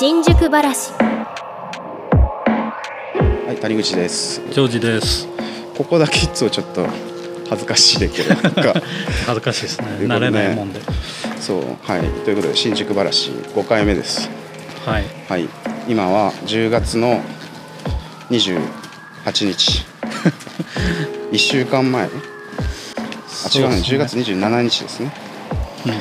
新宿ばらしはい、谷口です。ジョージです。ここだけいつもちょっと恥ずかしいでけど、なんか、恥ずかしいですね。慣れないもんで。そう、はい、ということで、新宿ばらし5回目です。はい。はい、今は10月の28日。1週間前？あ、違うね、10月27日ですね。うん。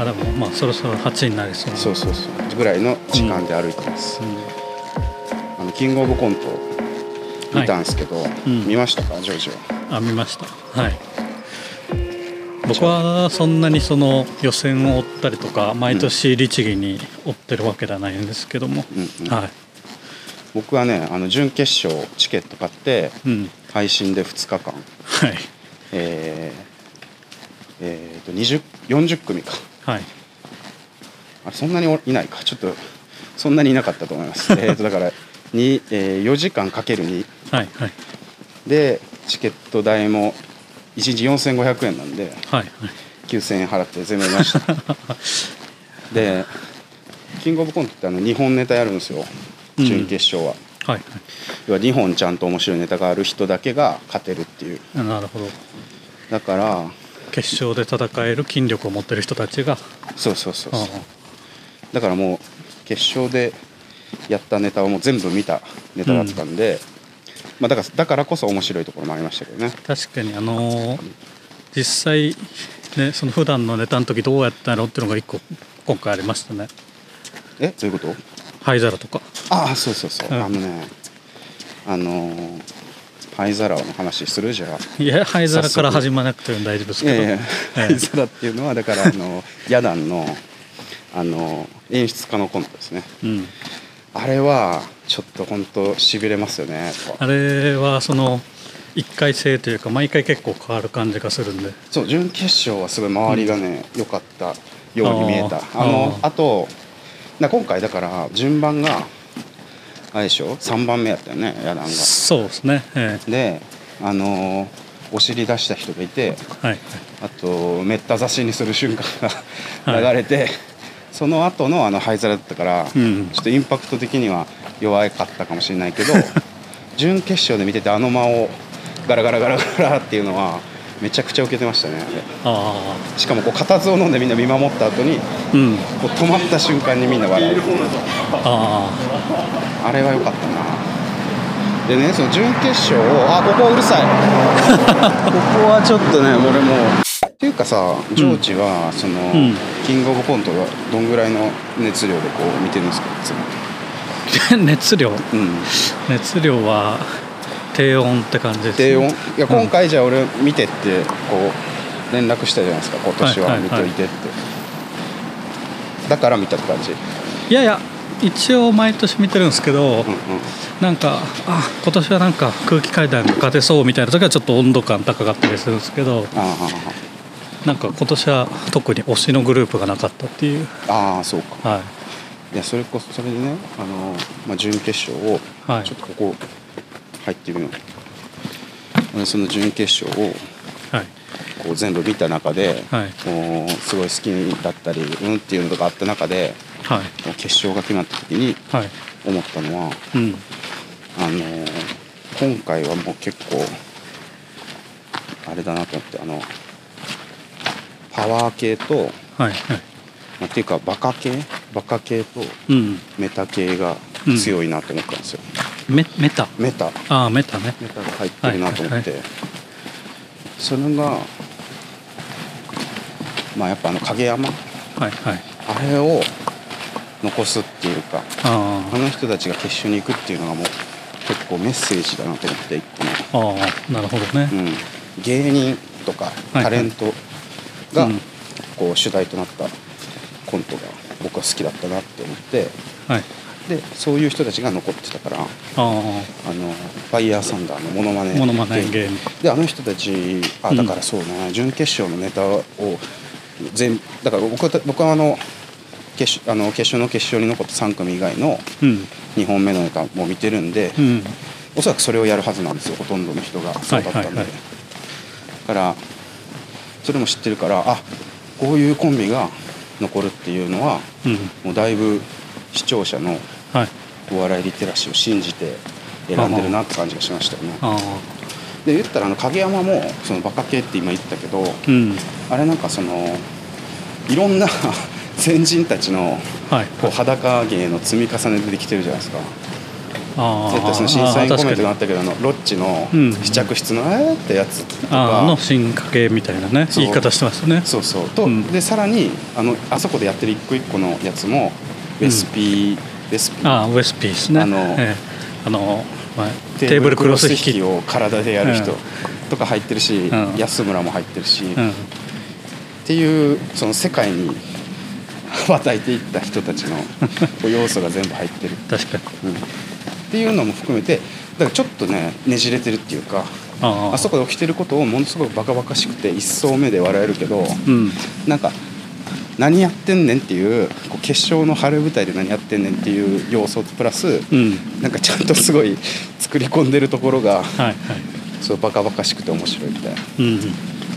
あでもまあそろそろ8になりそうな。そうそうそう、ぐらいの時間で歩いてます。うん。あの、キングオブコント。見たんですけど、うん。見ましたか、ジョージは。あ見ました。はい。僕はそんなにその予選を追ったりとか毎年律儀に追ってるわけではないんですけども、うんうんはい、僕はね、あの準決勝チケット買って、うん。配信で2日間。はい。えーえーと20 40組か。はいあそんなにおいないか。ちょっとそんなにいなかったと思います。えーとだからに、えー4時間かける2はいはい。でチケット代も1日4500円なんではい9000円払って全部見ました。でキングオブコントってあの2本ネタやるんですよ。うん。準決勝は、はいはい。要は2本ちゃんと面白いネタがある人だけが勝てるっていう。あなるほど。だから決勝で戦える筋力を持ってる人たちが。そうそうそうそう。あだからもう決勝でやったネタをもう全部見たネタだったんで、まあ、だからだからこそ面白いところもありましたけどね。確かにあのー実際ねその普段のネタの時どうやったんやろうっていうのが一個今回ありましたね。え？どういうこと？灰皿とか。ああそうそうそう、うん。あのねあのー灰皿の話するじゃあいや灰皿から始まらなくても大丈夫ですけど。いやいやええ。灰皿っていうのはだからあのヤダンのあの演出家のコントですね。うん、あれはちょっと本当しびれますよね。あれはその一回性というか毎回結構変わる感じがするんで。そう準決勝はすごい周りがね良、かったように見えた。あのああとな今回だから順番があれでしょ？3番目やったよねヤダンが。そうですね。えであのーお尻出した人がいてえはい。あとめった刺しにする瞬間はい。が流れて、その後のあの灰皿だったから、うん。ちょっとインパクト的には弱かったかもしれないけど 準決勝で見ててあの間をガラガラガラガラっていうのはめちゃくちゃ受けてましたねしかもこう固唾を飲んでみんな見守った後にあうん。こう止まった瞬間にみんな笑うああ。れは良かったな。でねその準決勝をあここうるさい。ここはちょっとね俺もっていうかさジョージはその、ん。キングオブコントがどんぐらいの熱量でこう見てるんですか？いつもあ熱量？うん。熱量は低温って感じです、低温いやうん。今回じゃあ俺見てってこう連絡したじゃないですか。今年ははいはいはい。見といてって、だから見たって感じ？いやいや一応毎年見てるんですけど、うんうん。なんかあ今年はなんか空気階段が勝てそうみたいな時はちょっと温度感高かったりするんですけどあなんか今年は特に推しのグループがなかったっていう。あああそうか。はい。いやそれこそそれでねあの、まあ、準決勝をはい。ちょっとここ入ってみよう。俺その準決勝をはい。こう全部見た中で、はい。すごい好きだったりうんっていうのがあった中ではい。決勝が決まった時にはい。思ったのはうん。あの今回はもう結構あれだなと思ってあのパワー系と、はいはい。まあ、っていうかバカ系？バカ系とうん。メタ系が強いなと思ったんですよ、メメタ？メタ。ああメタね。メタが入ってるなと思って、はいそれがまあやっぱあの影山？はいはい。あれを残すっていうかああの人たちが決勝に行くっていうのがもう結構メッセージだなと思っていっても、あああなるほどね、うん、芸人とかはいタレントがうん。こう主題となったコントが僕は好きだったなって思って。はい。でそういう人たちが残ってたからああのファイヤーサンダーのモノマネあモノマネゲーム。であの人たちあうん。だからそうね、準決勝のネタを全だから僕は僕はあの決勝あの決勝の決勝に残った3組以外のうん。2本目のネタも見てるんで、うん。おそらくそれをやるはずなんですよほとんどの人が。そうだったんで、はいはいはいだからそれも知ってるからあこういうコンビが残るっていうのはうん。もうだいぶ視聴者のはい。お笑いリテラシーを信じて選んでるなって感じがしましたよね。あで言ったらあの影山もそのバカ系って今言ったけどあうん。あれなんかそのいろんな 先人たちのはい。こう裸芸の積み重ねでできてるじゃないですかあえっとその審査員コメントがあったけどあのロッチのうん。試着室のえーってやつとああのか進化系みたいなね言い方してますね。そうそう。と、うん。でさらにあのあそこでやってる一個一個のやつもレシピ、レシピああウエスピーですね。あのええ。あの、まあ、テーブルクロス引き。を体でやる人うん。とか入ってるし、うん。安村も入ってるし、っうん。ていうその世界に羽 ばたいていった人たちの要素が全部入ってる、確かに。うんっていうのも含めてだからちょっとねねじれてるっていうかあそこで起きてることをものすごくバカバカしくて一層目で笑えるけどうん。なんか何やってんねんっていうこう決勝の晴れ舞台で何やってんねんっていう要素プラスうん。なんかちゃんとすごい作り込んでるところがはいはい。そうバカバカしくて面白いみたいな。だかうん。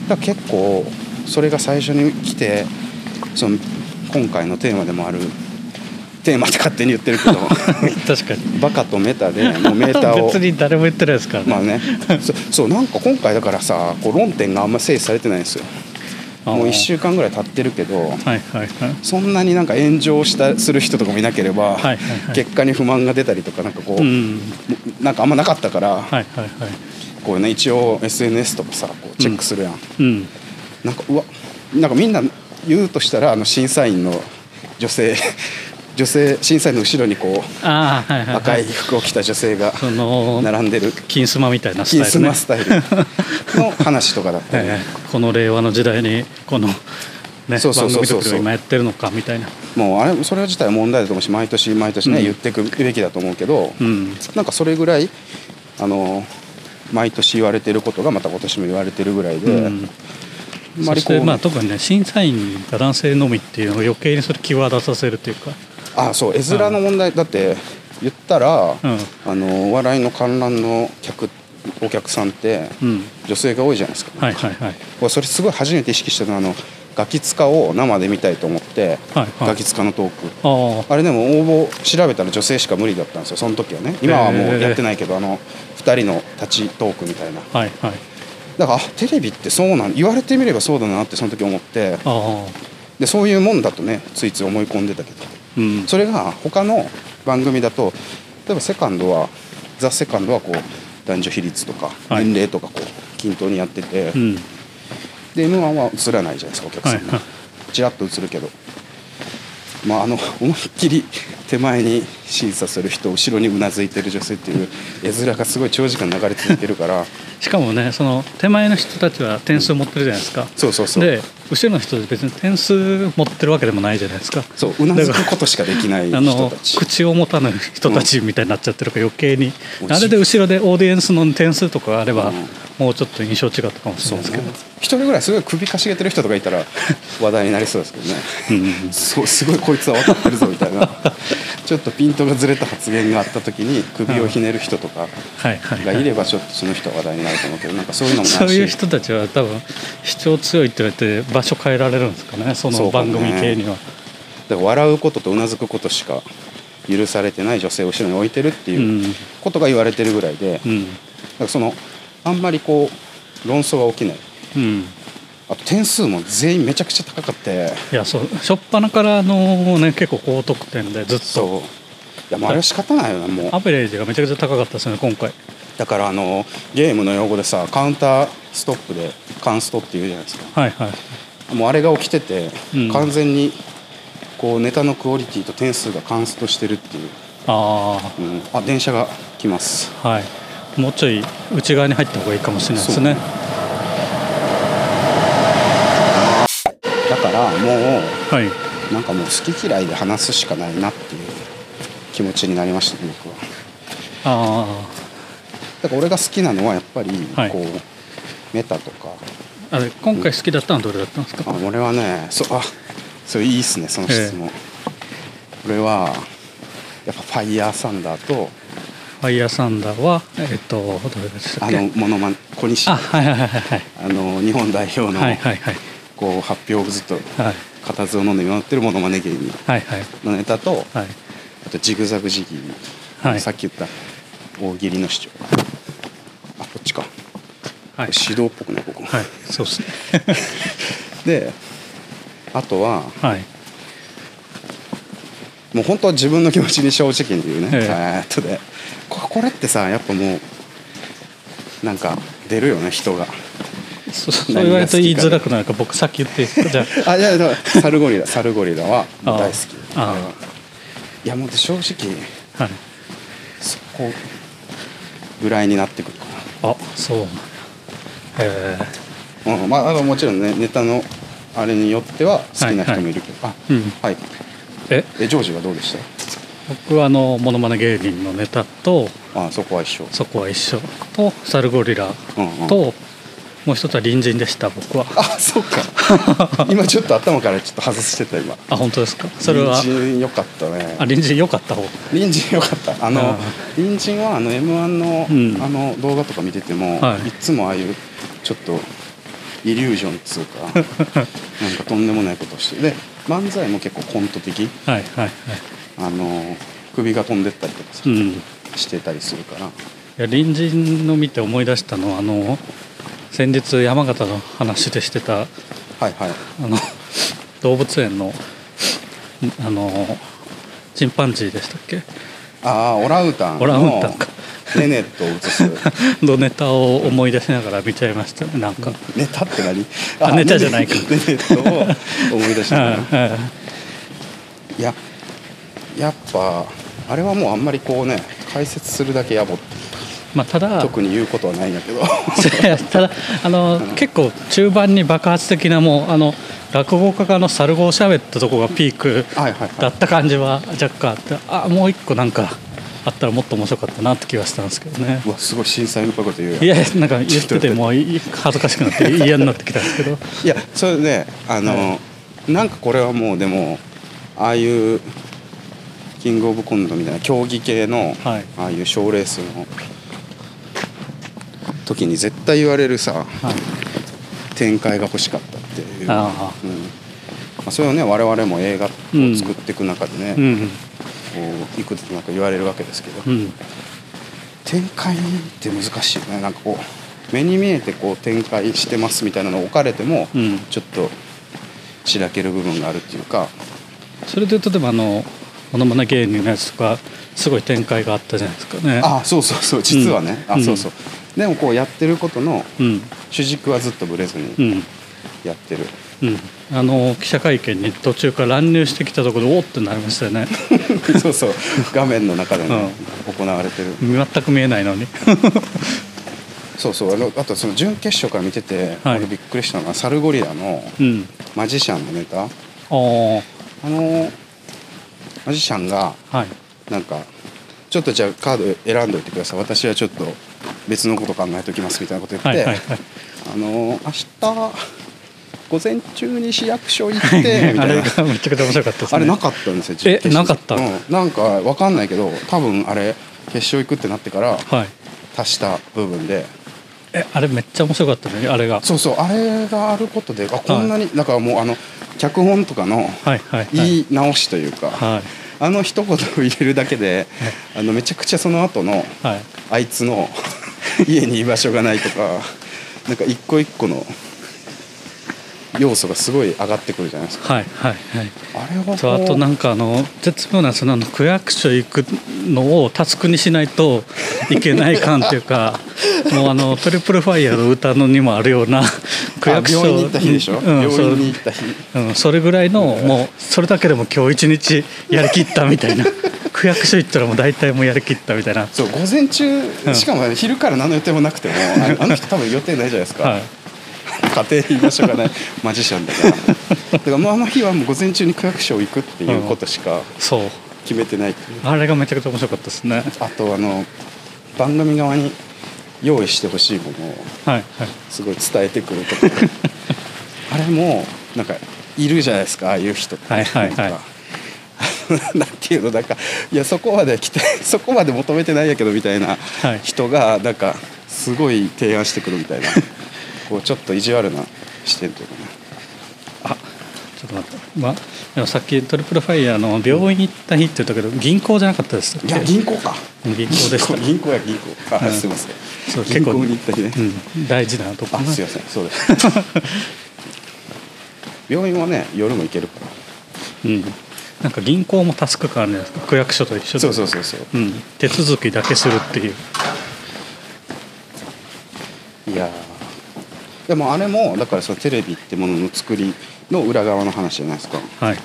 ら結構それが最初に来てその今回のテーマでもあるテーマって勝手に言ってるけど。確かに。バカとメタでもうメーターを。別に誰も言ってないですからね。まあね。そそうなんか今回だからさこう論点があんま整理されてないんですよ。もう1週間ぐらい経ってるけどはいはいはい。そんなになんか炎上したする人とかもいなければ、はいはいはい。結果に不満が出たりとかなんかこう、うん。なんかあんまなかったから、はいはいはい。こうね一応 SNS とかさこうチェックするやん、うん。なんかうわなんかみんな言うとしたらあの審査員の女性女性審査員の後ろにこうはいはい、はい、赤い服を着た女性が並んでる。金スマみたいなス金スタイル。ねマスタイル。の話とかだったり、ええこの令和の時代にこの、ね、そうそうそうそう。番組作りを今やってるのかみたいな。もうあれそれ自体は問題だと思うし毎年毎年ね、うん。言っていくべきだと思うけど、うん。なんかそれぐらいあの毎年言われてることがまた今年も言われてるぐらいで、うん。まあ特にね審査員が男性のみっていうのを余計にそれ気を出させるというか、あそう絵面の問題だって言ったら、うん。あのお笑いの観覧の客お客さんってうん、女性が多いじゃないですか、はいはいはい。俺それすごい初めて意識したのはあのガキ使を生で見たいと思って、はいはい。ガキ使のトーク。あああれでも応募調べたら女性しか無理だったんですよその時はね。今はもうやってないけどあの2人の立ちトークみたいな。はいはい。だからあテレビってそうなん言われてみればそうだなってその時思って。ああでそういうもんだとねついつい思い込んでたけどうん。それが他の番組だと例えばセカンドはザ・セカンドはこう男女比率とかはい。年齢とかこう均等にやってて、うん。で m 1は映らないじゃないですかお客さんが。はい。はいちらっと映るけどまああの思いっきり手前に審査する人後ろにうなずいてる女性っていう絵面がすごい長時間流れ続いてるから。しかもねその手前の人たちは点数持ってるじゃないですか、そうそうそう。で後ろの人別に点数持ってるわけでもないじゃないですか。そううなずくことしかできないあの人たち。口を持たぬ人たちみたいになっちゃってるから余計に、うん。あれで後ろでオーディエンスの点数とかあれば、うんもうちょっと印象違ったかもしれないですけど。一人ぐらいすごい首かしげてる人とかいたら 話題になりそうですけどね。うんうんそうすごいこいつは分かってるぞみたいな。ちょっとピントがずれた発言があった時に首をひねる人とかがはいればちょっとその人は話題になると思うけどなんかそういうのもそういう人たちは多分主張強いって言われて場所変えられるんですかねその番組系には。だから笑うこととうなずくことしか許されてない女性を後ろに置いてるってういうんことが言われてるぐらいで、だかうん。らそのあんまりこう論争が起きない。うん。あと点数も全員めちゃくちゃ高かって。いやそう。初っ端からのね結構高得点でずっと。そう。いやもうあれは仕方ないよなもう。アベレージがめちゃくちゃ高かったですよね今回。だからあのゲームの用語でさカウンターストップでカンストっていうじゃないですか。はいはい。もうあれが起きてて、うん。完全にこうネタのクオリティと点数がカンストしてるっていう、あうん、あ電車が来ます。あはいもうちょい内側に入った方がいいかもしれないですね。だからもはい、うなんかもう好き嫌いで話すしかないなっていう気持ちになりましたね僕は。あだから俺が好きなのはやっぱりはい。こう、メタとか。ああれ今回好きだったのはどれだったんですか？あ俺はねそあそれいいっすねその質問、俺はやっぱファイヤーサンダーとファイヤーサンダーはえっとどれでしたっあけのモノマネ小西。あはいはいはいはい。あの日本代表の、はいはいはい。こう発表をずっとはい。固唾を飲んで見守ってるモノマネ芸人はいはい。のネタとはい。あとジグザグジギー、はい。さっき言った大喜利の主張。あこっちか、はい。指導っぽくねここ、はい。そうですね。であとははい。もう本当は自分の気持ちに正直に言うね、ええ。えーっとでここれってさやっぱもうなんか出るよね人が。そそう言われると言いづらくなるから僕さっき言ってじゃあ。いやいやサルゴリラサルゴリラはああ大好き。あいやもう正直あはい。そこぐらいになってくるかあそうなんや。へな、うん、まああのもちろんねネタのあれによっては好きな人もいるけど、あえうんはい。ええ？ジョージはどうでした？僕はあのモノマネ芸人のネタとあそこは一緒。そこは一緒。とサルゴリラうんうん。と、もう一つは隣人でした僕は。あそうか。今ちょっと頭からちょっと外してた今。あ本当ですか？それは。隣人よかったね。あ隣人良かった方。隣人よかった。あのあ隣人はあの m 1の,、うん。あの動画とか見てても、はい。い、つもああいうちょっとイリュージョンっつうか なんかとんでもないことをして。で漫才も結構コント的。はいはいはいあの首が飛んでったりとかさ、うん。いしてたりするから。や隣人の見て思い出したのはあの先日山形の話でしてたはいはい。あの動物園のあのチンパンジーでしたっけ？ああオランウータンオランウーのタンか。ネネットを映す。のネタを思い出しながら見ちゃいましたねなんか。ネタって何？あネタじゃないか。ネネットを思い出した はいはい。いややっぱあれはもうあんまりこうね解説するだけやぼってまあただ特に言うことはないんだけど。ただあの結構中盤に爆発的なもうあの落語家の猿語を喋ったとこがピークはいはいはい。だった感じは若干あってあもう一個なんかあったらもっと面白かったなって気がしたんですけどね。うわすごい審査員っぽいこと言うやんいやなんか言っててもうい恥ずかしくなって嫌になってきたんですけど。いやそれであの、はなんかこれはもうでもああいうキングオブコントみたいな競技系の、はい。ああいう賞ーレースの時に絶対言われるさはい。展開が欲しかったっていう、うん。まあ、それをね我々も映画を作っていく中でね、うんこういくつなんか言われるわけですけど、うん。展開って難しいよね。なんかこう目に見えてこう展開してますみたいなのを置かれても、うん。ちょっとしらける部分があるっていうか。それで例えばあのモノマネ芸人のやつとかすごい展開があったじゃないですかね。あそうそうそう実はね、うん。あそうそう。でもこうやってることのうん。主軸はずっとぶれずにうん。やってる、うん。あの記者会見に途中から乱入してきたところでおーってなりましたよね。そうそう。画面の中でね、行われてる。全く見えないのに。そうそう。あのあとその準決勝から見てて、はい。俺びっくりしたのがサルゴリラのうん。マジシャンのネタ。あああのマジシャンがはい。なんかちょっとじゃあカード選んどいてください。私はちょっと別のこと考えておきますみたいなこと言って、はいはいはい。あの明日午前中に市役所行って みあたいな。れがめちゃくちゃ面白かったですね。あれなかったんですよえなかった？うん、なんかわかんないけど多分あれ決勝行くってなってからはい。足した部分で。えあれめっちゃ面白かったねあれが。そうそうあれがあることであこんなに、だからもうあの脚本とかのはいはいはい。言い直しというか、はい。あの一言を入れるだけであのめちゃくちゃその後のはい。あいつの 家に居場所がないとかなんか一個一個の要素がすごい上がってくるじゃないですか。はいはいはい。あれはあとなんかあの絶妙なその区役所行くのをタスクにしないといけない感っていうか もうあのトリプルファイヤーの歌のにもあるような区あ役所病院に行った日でしょ、うん病院に行った日。うん、それぐらいのもうそれだけでも今日一日やりきったみたいな。区役所行ったらもう大体もうやりきったみたいな。そう午前中うんしかも昼から何の予定もなくても あの人多分予定ないじゃないですか、はい。家庭に居場所がないマジシャンだから。だからもうあの日はもう午前中に区役所行くっていうことしかそう。決めてない。うあれがめちゃくちゃ面白かったですね。あとあの番組側に用意してほしいものをはいはい。すごい伝えてくるとか。あれもなんかいるじゃないですかああいう人はいはいはい。なんていうのなんかいやそこまで来て そこまで求めてないやけどみたいなはい。人がなんかすごい提案してくるみたいな。こうちょっと意地悪な視点というかね。あちょっと待って、まあ、でもさっきトリプルファイヤーの病院行った日って言ったけど銀行じゃなかったです。いや銀行か銀行でした。銀行や銀行。あ、うん。すいません。そう銀行に行った日ね、うん、大事なとこ。あすいません。そうです。病院はね夜も行ける。からうん、なんか銀行もタスクがあるじゃないですか区役所と一緒で。そうそうそうそう。うん、手続きだけするっていう。いやー。でもあれもだからそのテレビってものの作りの裏側の話じゃないですか。はい。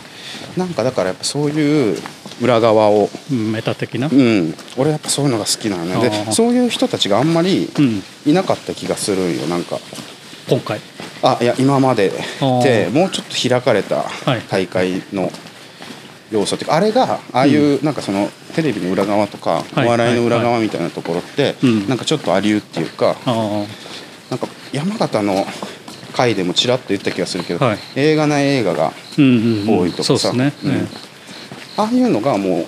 なんかだからやっぱそういう裏側を。メタ的な？うん。俺やっぱそういうのが好きなのね。でそういう人たちがあんまりうん。いなかった気がするんよなんか。今回？あいや今まで。あー。ってもうちょっと開かれたはい。大会の要素っていうかあれがああいうなんかそのテレビの裏側とかはい。お笑いの裏側みたいなところってうん。なんかちょっとありうっていうかあなんか山形の回でもちらっと言った気がするけど、はい。映画ない映画があうんうん、うん、多いとかさ。そうですね、うん。ねああいうのがもう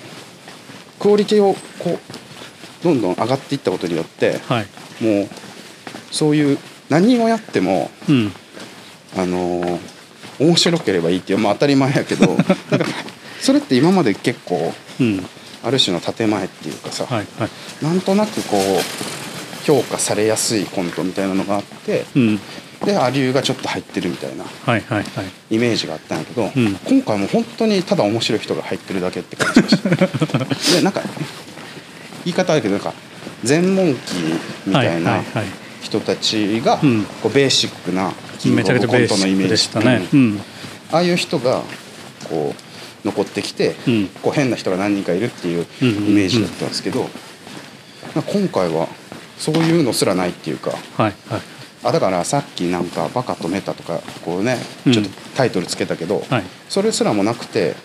クオリティをこうどんどん上がっていったことによってはい。もうそういう何をやってもうん。あのー面白ければいいっていうまあ当たり前やけど それって今まで結構うん。ある種の建前っていうかさ、はいはい。なんとなくこう評価されやすいコントみたいなのがあってうんでアリューがちょっと入ってるみたいなはいはいはい。イメージがあったんやけど、うん。今回も本当にただ面白い人が入ってるだけって感じがした。でなんか言い方あるけどなんか全問記みたいなはいはい。はい人たちがうん。こうベーシックなキングオブコントのイメージでしたね。ううん。んああいう人がこう残ってきて、うん。こう変な人が何人かいるっていうイうんうんうん。メージだったんですけど、なんか今回はそういうのすらないっていうかはいはいあだからさっきなんか「バカとメタ」とかこうねうん。ちょっとタイトルつけたけど、はい。それすらもなくて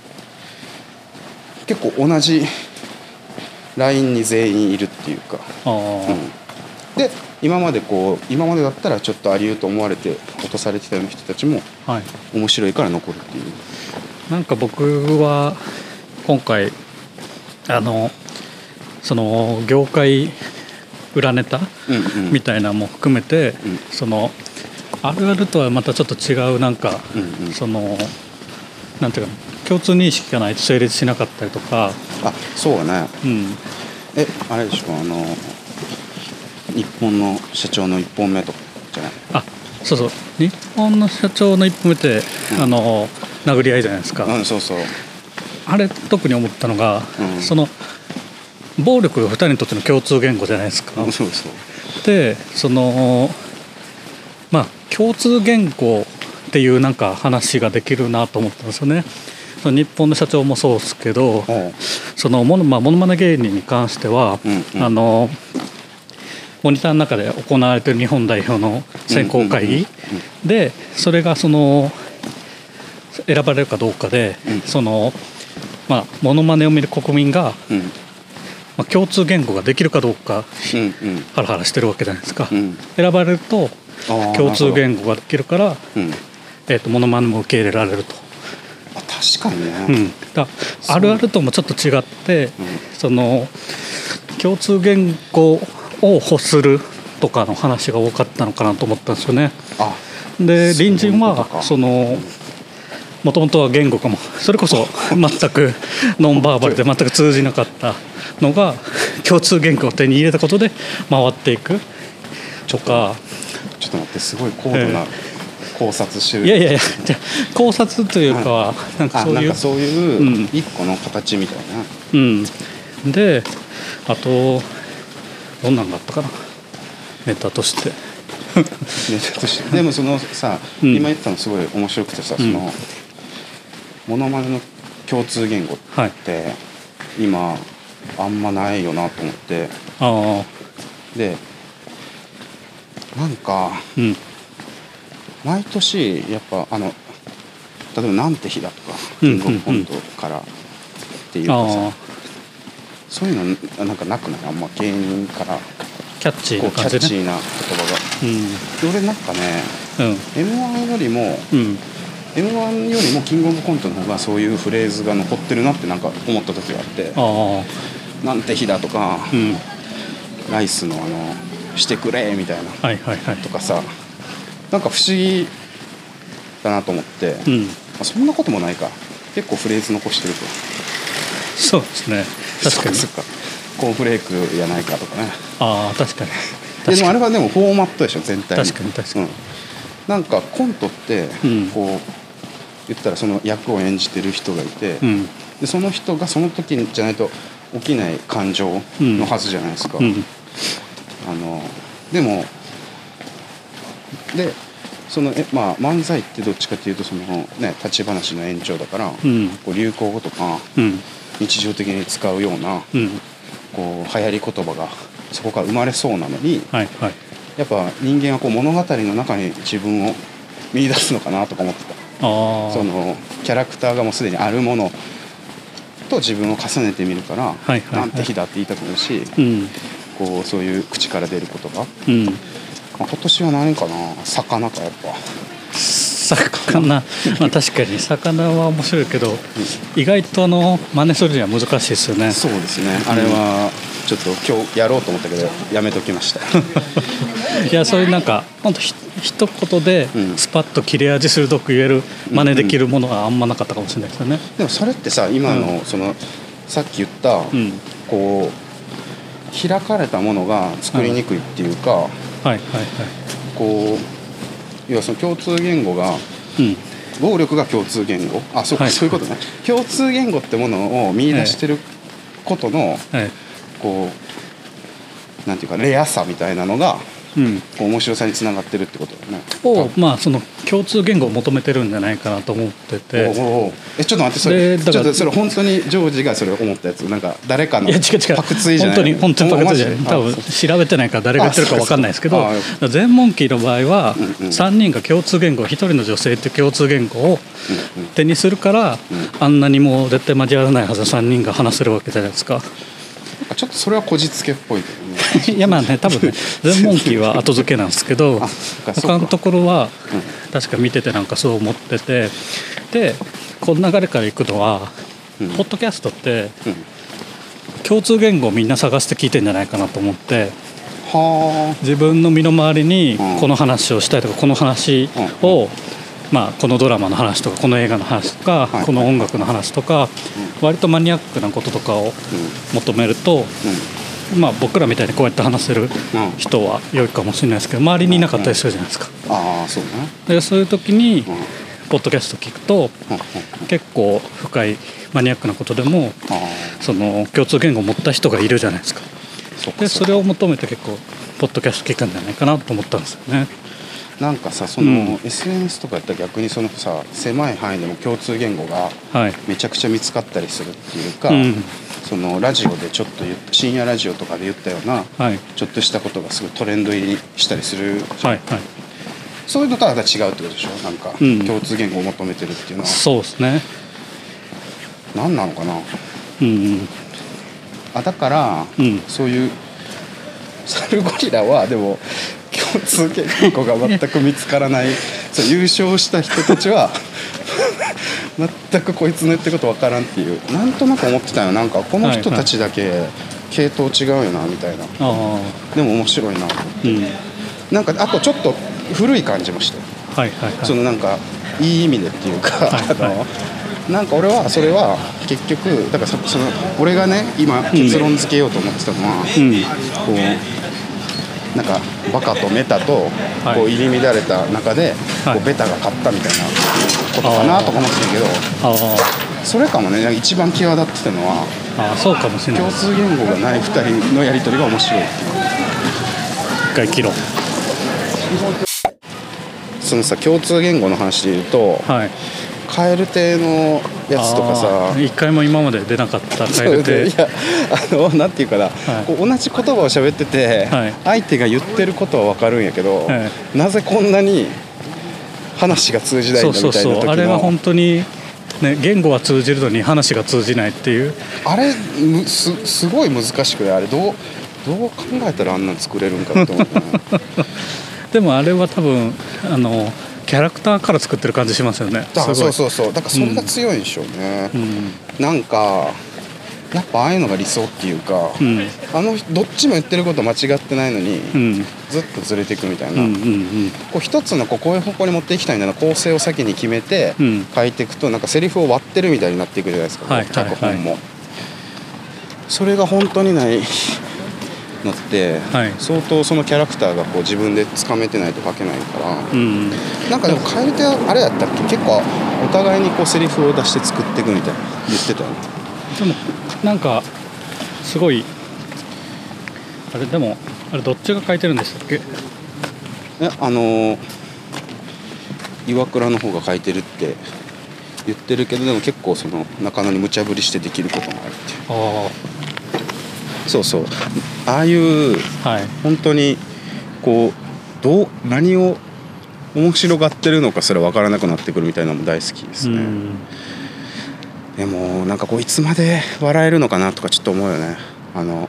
結構同じラインに全員いるっていうか、うん。で今までこう今までだったらちょっとありうと思われて落とされてたような人たちもはい。面白いから残るっていう。なんか僕は今回あのその業界裏ネタみたいなのも含めて、うん。そのあるあるとはまたちょっと違うなんか、そのなんていうかな共通認識がないと成立しなかったりとか、あそうだね。うん、えあれでしょあの日本の社長の1本目とかじゃない？あそうそう。日本の社長の一歩目って、うん。あの殴り合いじゃないですか、うんそうそう。あれ特に思ったのが、うん。その暴力が2人にとっての共通言語じゃないですか。うんそうそう。でそのまあ共通言語っていうなんか話ができるなと思ったんですよね。その日本の社長もそうですけどおうそのもの、まあ、モノマネ芸人に関しては、うんうん。あのモニターの中で行われてる日本代表の選考会議でそれがその選ばれるかどうかで、うん。そのまあモノマネを見る国民が、うんまあ、共通言語ができるかどうかうんうん。ハラハラしてるわけじゃないですか。うん。選ばれると共通言語ができるから、ほど。うん。えー、とモノマネも受け入れられると、あ確かにね、うん、だあるあるともちょっと違って、その共通言語を欲するとかの話が多かったのかなと思ったんですよね。あで隣人はそのもともとは言語かも。それこそ全くノンバーバルで全く通じなかったのが共通言語を手に入れたことで回っていく。とか。ちょっと待ってすごい高度な考察してる、いやいやいやじゃあ考察というかはなんかそういうそういううん。一個の形みたいな、うん。であとどんなんがあったかな。ネタとして。ねとして。でもそのさ、うん。今言ったのすごい面白くてさ、うん。そのモノマネの共通言語っはい。て今あんまないよなと思って。ああ。でなんかうん。毎年やっぱあの例えば「なんて日だ」とか「うんキングオブコント」からっていうかさ、そういうのなんかなくない？あんま芸人からキャッチーなね。ッチーな言葉が。で俺なんかねうん。m 1よりもうん m 1よりもキングオブコントの方がそういうフレーズが残ってるなってなんか思った時があってあ「なんて日だ」とかあうん「ライスのあのしてくれ」みたいなはいはいはい。とかさなんか不思議だなと思って、うん。あそんなこともないか。結構フレーズ残してると。そうですね。確かに。そっかそっか。コーンフレークやないかとかね。ああ確かに。でもあれはでもフォーマットでしょ全体に。確かに確かに。うん、なんかコントってうん。こう言ったらその役を演じてる人がいて、うん。でその人がその時じゃないと起きない感情のはずじゃないですか、うん。あのでもでそのえ、まあ、漫才ってどっちかっていうとその、ね、立ち話の延長だから、うん。こう流行語とかうん。日常的に使うようなうん。こう流行り言葉がそこから生まれそうなのにはいはい。やっぱ人間はこう物語の中に自分を見出すのかなとか思ってたそのキャラクターがもうすでにあるものと自分を重ねてみるから、はいはいなんて日だって言いたくなるし、うん。こうそういう口から出る言葉、うん。まあ、今年は何かな？魚かやっぱ。魚。まあ確かに魚は面白いけど意外とあの真似するには難しいですよね。そうですね。あれはちょっと今日やろうと思ったけどやめときました。いやそういうなんか本当ひ一言でうん。スパッと切れ味鋭く言える真似できるものはあんまなかったかもしれないですよね。でもそれってさ今のうその、さっき言った、うん。こう開かれたものが作りにくいっていうか、はいはいはい。こう要はその共通言語がうん。暴力が共通言語？あそうか、はい。そういうことね。共通言語ってものを見出してることの、はいこうなんていうかレアさみたいなのがうん、こう面白さにつながってるってことだよね。をまあその共通言語を求めてるんじゃないかなと思ってて。おえちょっと待ってそれちょっとそれ本当にジョージがそれ思ったやつ？なんか誰かのいや違う違う。パクツイじゃない？本当に本当にパクツイじゃない。多分調べてないから誰が言ってるか分かんないですけど全問記の場合はうんうん。3人が共通言語1人の女性っていう共通言語を手にするからあんなにもう絶対交わらないはず3人が話せるわけじゃないですか。ちょっとそれはこじつけっぽいけどね。いやまあね多分ね 全問記は後付けなんですけど他のところはうん。確か見ててなんかそう思っててでこの流れからいくのは、うん。ポッドキャストってうん。共通言語をみんな探して聞いてんじゃないかなと思っては自分の身の回りにうん。この話をしたいとかこの話を、まあ、このドラマの話とかこの映画の話とか、はい。この音楽の話とか、割とマニアックなこととかをあ求めると、うん。まあ、僕らみたいにこうやって話せるうん。人は良いかもしれないですけど周りにいなかったりするじゃないですか。ああそうねでそういう時にポッドキャスト聞くとうん。結構深いマニアックなことでもその共通言語を持った人がいるじゃないですか。でそれを求めて結構ポッドキャスト聞くんじゃないかなと思ったんですよね。なんかさその、うん。SNS とかやったら逆にそのさ狭い範囲でも共通言語がはい、めちゃくちゃ見つかったりするっていうか、うん。そのラジオでちょっと深夜ラジオとかで言ったようなはい。ちょっとしたことがすごいトレンド入りしたりするはいはい。そういうのとはまた違うってことでしょ？なんか、うん。共通言語を求めてるっていうのは。そうですね。何なのかな？うん。あだから、うん。そういうサルゴリラはでも共通言語が全く見つからない。そう優勝した人たちは全くこいつの言ってることわからんっていう。なんとなく思ってたよ。なんかこの人たちだけ系統違うよなみたいな。ああ。でも面白いなうん。なんかあとちょっと古い感じもして。はいはいはい。そのなんかいい意味でっていうか、はい。あのなんか俺はそれは結局だからそその俺がね今結論付けようと思ってたのは、うん。こうなんかバカとメタとはいこう入り乱れた中で、はいこうベタが勝ったみたいなことかなとか思ってたけどあそれかもね一番際立ってたのはあそうかもしれない。共通言語がない2人のやり取りが面白いっていう一回切ろう。そのさ共通言語の話で言うとはい。蛙亭のやつとかさ。一回も今まで出なかったカそエル亭。いやあのなんていうかな、い。こう同じ言葉を喋ってて、はい。相手が言ってることは分かるんやけど、はなぜこんなに話が通じないんだみたいな時の。そうあれは本当にね言語は通じるのに話が通じないっていう。あれむすすごい難しくてあれどうどう考えたらあんなん作れるんかなと思って、ね、でもあれは多分あのキャラクターから作ってる感じしますよね。だからすごい。うそそうそう。だからそれが強いんでしょうね、うん。なんかやっぱああいうのが理想っていうか、うん。あのどっちも言ってること間違ってないのに、うん。ずっとずれていくみたいな、うんうんこう一つのこうこういう方向に持っていきたいみたいな構成を先に決めてうん。書いていくとなんかセリフを割ってるみたいになっていくじゃないですか、はいはいはい。脚本も、それが本当にないのって、はい。相当そのキャラクターがこう自分でつかめてないと書けないから、うんなんかでも蛙亭はあれやったっけ？結構お互いにこうセリフを出して作っていくみたいな言ってたよね。でもなんかすごいあれでもあれどっちが書いてるんでしたっけ？えあのー岩倉の方が書いてるって言ってるけどでも結構その中野に無茶ぶりしてできることもあるっていう。あそうそう。ああいうあはい。本当にこうどう何を面白がってるのかすら分からなくなってくるみたいなのも大好きですね、うん。でもなんかこういつまで笑えるのかなとかちょっと思うよね。あの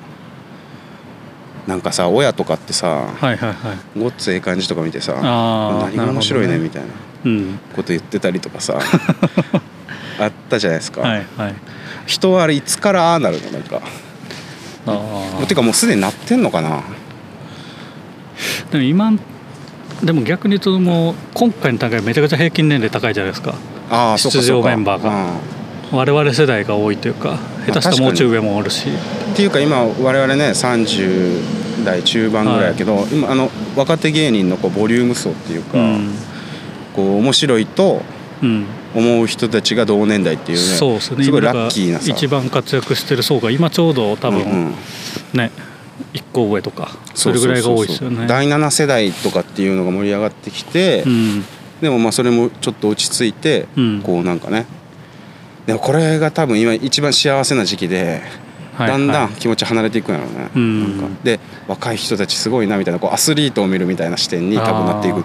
なんかさ親とかってさはいはいはい。ごっつええ感じとか見てさ何が面白いね。みたいなうん。こと言ってたりとかさ あったじゃないですか、はいはい。人はあれいつからああなるの？なんかああてかもうすでになってんのかな？でも今でも逆に言うともう今回の大会めちゃくちゃ平均年齢高いじゃないですか。ああそうか出場メンバーが。うん我々世代が多いというか下手したらもうちょい上もおるし。っていうか今我々ね30代中盤ぐらいやけど、今あの若手芸人のこうボリューム層っていうか、うん、こう面白いとうん、思う人たちが同年代っていうね。そうですね。すごいラッキーなさ。一番活躍してる層が今ちょうど多分、うんうん。ね一個上とかそれぐらいが多いですよね。第7世代とかっていうのが盛り上がってきて、うん。でもまあそれもちょっと落ち着いて、うん。こうなんかね。でもこれが多分今一番幸せな時期で、はいだんだんはい気持ち離れていくんやろうね、うん。なんか。で若い人たちすごいなみたいなこうアスリートを見るみたいな視点に多分なっていく。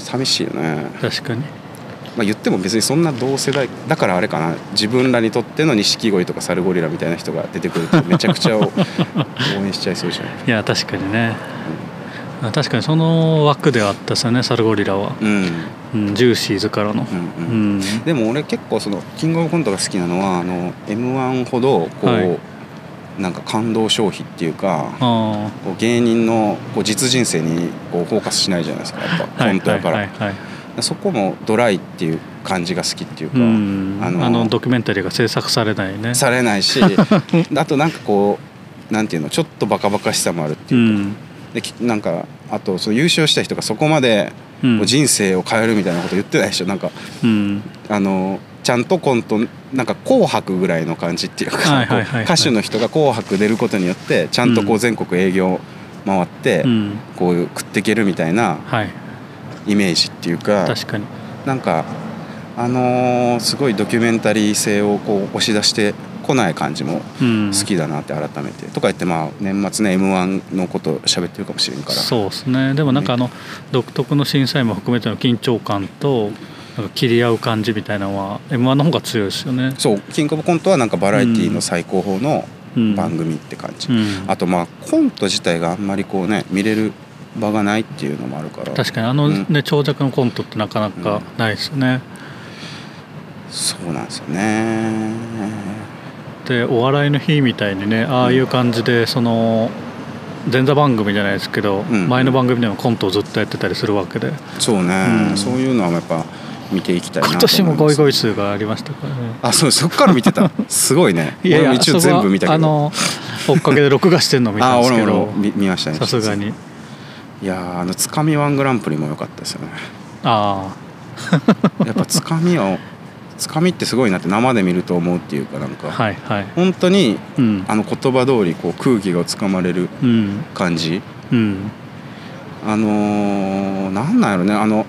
寂しいよね、確かにまあ、言っても別にそんな同世代だからあれかな自分らにとっての錦鯉とかサルゴリラみたいな人が出てくるとめちゃくちゃ 応援しちゃいそうじゃない？いや確かにね。確かにその枠ではあったですよねサルゴリラは、うん。うん、ジューシーズからの。うんううん。んでも俺結構そのキングオブコントが好きなのはあの m 1ほどこう、はい。なんか感動消費っていうかあこう芸人のこう実人生にこうフォーカスしないじゃないですかやっぱあコントやから、はいはいはいそこもドライっていう感じが好きっていうか、うん。ああののドキュメンタリーが制作されないね。されないし あとなんかこうなんていうのちょっとバカバカしさもあるってういうか、ん。できなんかあとその優勝した人がそこまで人生を変えるみたいなこと言ってないでしょ。なんかうん。あのちゃんとコントなんか「紅白」ぐらいの感じっていうか、歌手の人が「紅白」出ることによってちゃんとこううん全国営業回って、うん。こう食っていけるみたいなはいイメージっていうか確かに。なんかあのーすごいドキュメンタリー性をこう押し出してこない感じもうん。好きだなって改めて、とか言ってまあ年末ね m 1のこと喋ってるかもしれんから。そうですね。でもなんかあの独特の審査員も含めての緊張感となんか切り合う感じみたいなのは m 1の方が強いですよね。そう。キングオブコントはなんかバラエティーの最高峰のうん。番組って感じ、うんあとまあコント自体があんまりこうね見れる場がないっていうのもあるから。確かにあのうん。ね長尺のコントってなかなかないですよね。そうなんですよね。でお笑いの日みたいにねああいう感じでその前座番組じゃないですけど、うん。前の番組でもコントをずっとやってたりするわけで。そうね、うん。そういうのはやっぱ見ていきたいな今と思います年もゴイゴイ数がありましたからね。あそうそっから見てた。すごいね。いやいや俺も一応全部見たけど。あの追っかけで録画してんの見たあんですけ 俺も見ましたねさすがにいやーあのつかみワングランプリも良かったですよね。あ やっぱつかみをつかみってすごいなって生で見ると思うっていうかなんか、あはいはい。本当にうん。あの言葉通りこう空気がつかまれるうん。感じ。うん。あのー、なんなんやろね。あの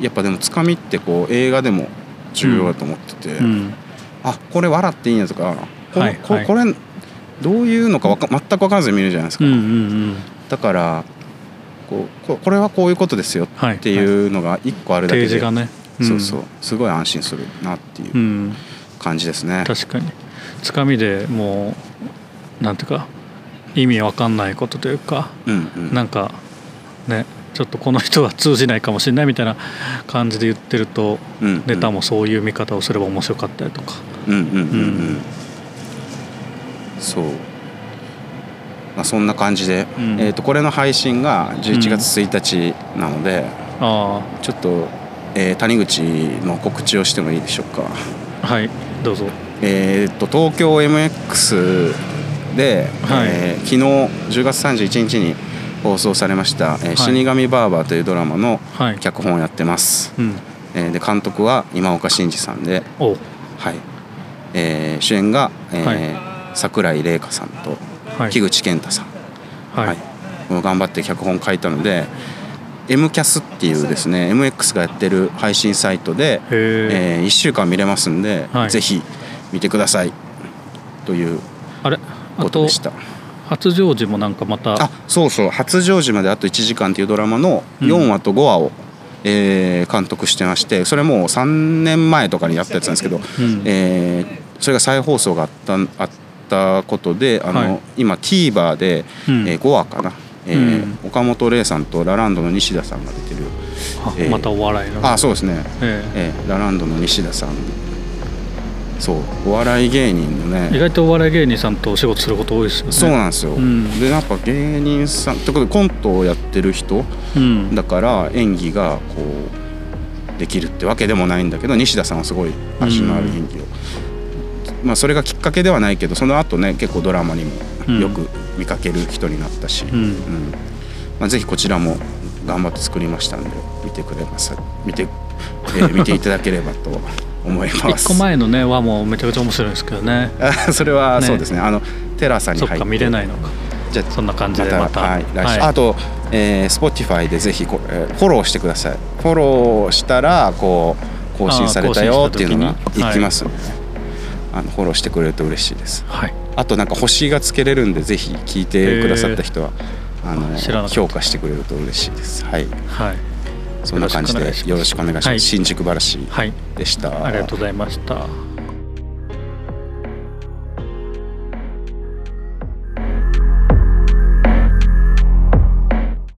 やっぱでもつかみってこう映画でも重要だと思ってて、うん。あこれ笑っていいんやとかこ,、はいはい。ここれどういうのかわか全く分からずに見るじゃないですか、うんうんうん。だからこうここれはこういうことですよはい。っていうのが一個あるだけで、提示がね。そうそう。すごい安心するなっていううん。感じですね、確かに。つかみでもうなんていうか意味わかんないことというかうんうん。なんかねちょっとこの人は通じないかもしれないみたいな感じで言ってるとうんうん。ネタもそういう見方をすれば面白かったりとか。うんうんうん。うん。そう、まあ、そんな感じで、うん。えー、とこれの配信が11月1日なので、あちょっと、えー谷口の告知をしてもいいでしょうか。あはい。どうぞ。えー、と東京 MX で、はい。えー昨日10月31日に放送されました「えー死神バーバー」というドラマのはい。脚本をやってます、うん。えーで監督は今岡真二さんで、お。はい。えー主演が、えーはい。桜井玲香さんとはい木口健太さん、はい、はい。頑張って脚本書いたので M キャスっていうですね MX がやってる配信サイトで、へええ1週間見れますんで、はい。ぜひ見てください。ということでした。初成寺もなんかまた。あそうそう「初成寺まであと1時間」っていうドラマの4話と5話を、えー監督してましてそれもう3年前とかにやったやつなんですけど、ん。えーそれが再放送があったあったことであの、はい。今 TVer で、うん。えー5話かな、えーうん。岡本玲さんとラランドの西田さんが出てるあえーまたお笑いの。あそうですね、ええ。ーラランドの西田さん。そうお笑い芸人のね。え意外とお笑い芸人さんとお仕事すること多いですよね。そうなんですよ、うん。でやっぱ芸人さんってことでコントをやってる人うん。だから演技がこうできるってわけでもないんだけど西田さんはすごい味のある演技を、まあそれがきっかけではないけどその後ね結構ドラマにもよく見かける人になったし、うん。まあ、ぜひこちらも頑張って作りましたんで見てくれます。見て、えー 見ていただければと思います。一個前のねはもうめちゃくちゃ面白いですけどね。あそれはね。そうですね。あのテラサに入って。見れないのか。じゃあそんな感じでまた。はい来週。はいあと、えー、Spotify でぜひこ、えーフォローしてください。フォローしたらこう更新されたよっていうのがいきますね、あのフォローしてくれると嬉しいです。はい。あとなんか星がつけれるんでぜひ聞いてくださった人はあの評価してくれると嬉しいです。はい。はい。そんな感じでよろしくお願いします、はい。新宿話はい。でした、ありがとうございました